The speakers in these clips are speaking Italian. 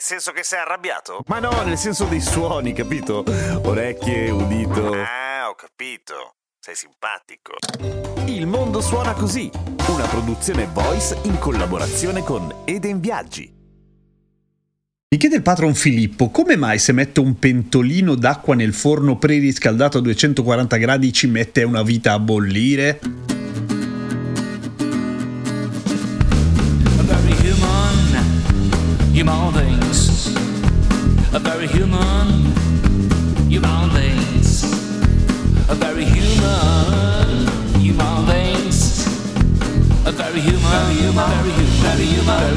Nel senso che sei arrabbiato? Ma no, nel senso dei suoni, capito? Orecchie, udito. Ah, ho capito. Sei simpatico. Il mondo suona così, una produzione voice in collaborazione con Eden Viaggi. Mi chiede il patron Filippo come mai se mette un pentolino d'acqua nel forno preriscaldato a 240 gradi ci mette una vita a bollire? Very human, very human, very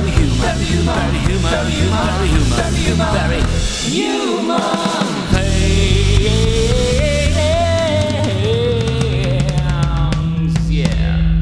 human, very human, very human, very human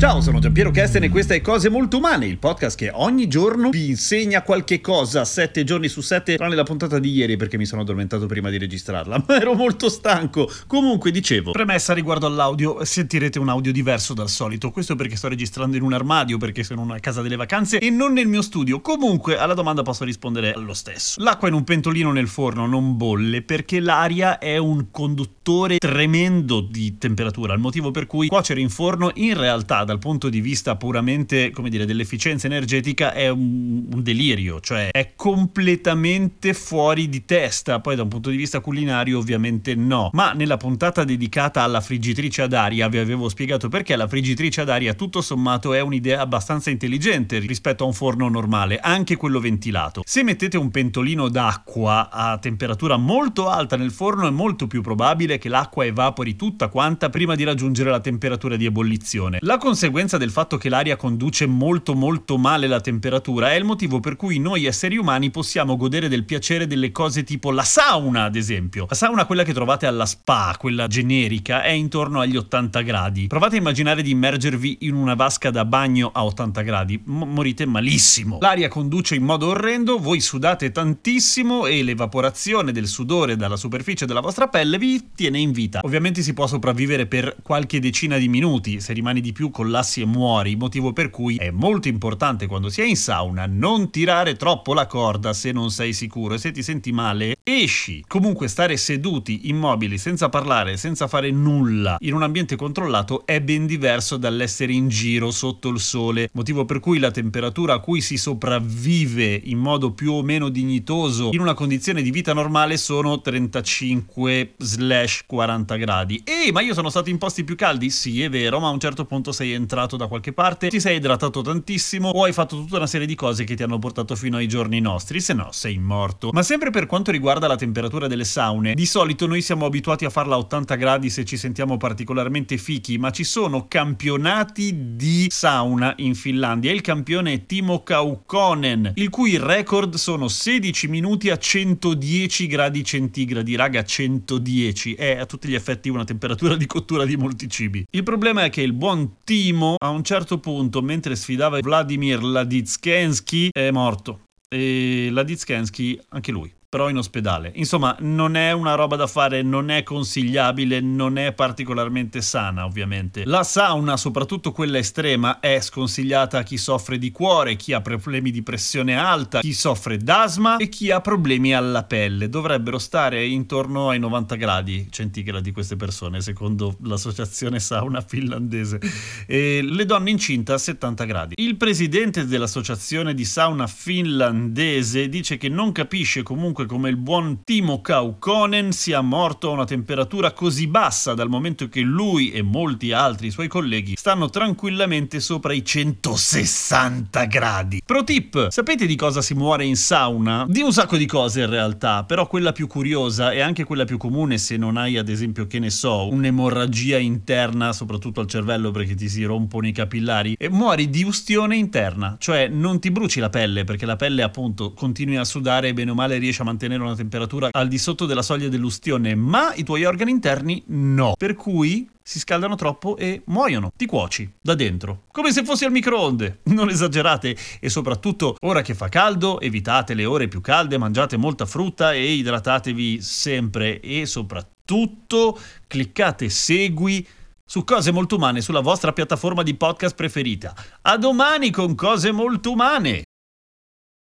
Ciao, sono Giampiero Kesten e questa è Cose Molto Umane, il podcast che ogni giorno vi insegna qualche cosa, sette giorni su sette, tranne la puntata di ieri perché mi sono addormentato prima di registrarla, ma ero molto stanco. Comunque, dicevo, premessa riguardo all'audio, sentirete un audio diverso dal solito, questo perché sto registrando in un armadio, perché sono a casa delle vacanze e non nel mio studio. Comunque, alla domanda posso rispondere lo stesso. L'acqua in un pentolino nel forno non bolle perché l'aria è un conduttore tremendo di temperatura, il motivo per cui cuocere in forno in realtà dal punto di vista puramente, dire, dell'efficienza energetica è un, un delirio, cioè è completamente fuori di testa, poi da un punto di vista culinario ovviamente no, ma nella puntata dedicata alla friggitrice ad aria vi avevo spiegato perché la friggitrice ad aria tutto sommato è un'idea abbastanza intelligente rispetto a un forno normale, anche quello ventilato. Se mettete un pentolino d'acqua a temperatura molto alta nel forno è molto più probabile che l'acqua evapori tutta quanta prima di raggiungere la temperatura di ebollizione. La conseguenza del fatto che l'aria conduce molto molto male la temperatura è il motivo per cui noi esseri umani possiamo godere del piacere delle cose tipo la sauna, ad esempio. La sauna, quella che trovate alla spa, quella generica, è intorno agli 80 gradi. Provate a immaginare di immergervi in una vasca da bagno a 80 gradi, M- morite malissimo. L'aria conduce in modo orrendo, voi sudate tantissimo e l'evaporazione del sudore dalla superficie della vostra pelle vi tiene in vita. Ovviamente si può sopravvivere per qualche decina di minuti, se rimani di più collassi e muori, motivo per cui è molto importante quando si è in sauna non tirare troppo la corda se non sei sicuro e se ti senti male esci. Comunque stare seduti, immobili, senza parlare, senza fare nulla in un ambiente controllato è ben diverso dall'essere in giro sotto il sole, motivo per cui la temperatura a cui si sopravvive in modo più o meno dignitoso in una condizione di vita normale sono 35/40 gradi. Ehi, ma io sono stato in posti più caldi? Sì, è vero, ma a un certo punto sei entrato da qualche parte, ti sei idratato tantissimo o hai fatto tutta una serie di cose che ti hanno portato fino ai giorni nostri, se no sei morto. Ma sempre per quanto riguarda la temperatura delle saune, di solito noi siamo abituati a farla a 80 gradi se ci sentiamo particolarmente fichi, ma ci sono campionati di sauna in Finlandia. Il campione è Timo Kaukonen, il cui record sono 16 minuti a 110 gradi centigradi. Raga, 110 è a tutti gli effetti una temperatura di cottura di molti cibi. Il problema è che il buon Timo a un certo punto, mentre sfidava Vladimir Laditskensky, è morto. E Laditskensky, anche lui però in ospedale. Insomma, non è una roba da fare, non è consigliabile, non è particolarmente sana, ovviamente. La sauna, soprattutto quella estrema, è sconsigliata a chi soffre di cuore, chi ha problemi di pressione alta, chi soffre d'asma e chi ha problemi alla pelle. Dovrebbero stare intorno ai 90 gradi centigradi queste persone, secondo l'associazione sauna finlandese. E le donne incinte a 70 gradi. Il presidente dell'associazione di sauna finlandese dice che non capisce comunque chiunque come il buon Timo Kaukonen sia morto a una temperatura così bassa dal momento che lui e molti altri suoi colleghi stanno tranquillamente sopra i 160 gradi. Pro tip, sapete di cosa si muore in sauna? Di un sacco di cose in realtà, però quella più curiosa e anche quella più comune se non hai ad esempio che ne so un'emorragia interna soprattutto al cervello perché ti si rompono i capillari e muori di ustione interna, cioè non ti bruci la pelle perché la pelle appunto continui a sudare e bene o male riesci a mantenere una temperatura al di sotto della soglia dell'ustione, ma i tuoi organi interni no. Per cui si scaldano troppo e muoiono, ti cuoci da dentro, come se fossi al microonde. Non esagerate e soprattutto ora che fa caldo evitate le ore più calde, mangiate molta frutta e idratatevi sempre e soprattutto cliccate segui su Cose Molto Umane sulla vostra piattaforma di podcast preferita. A domani con Cose Molto Umane!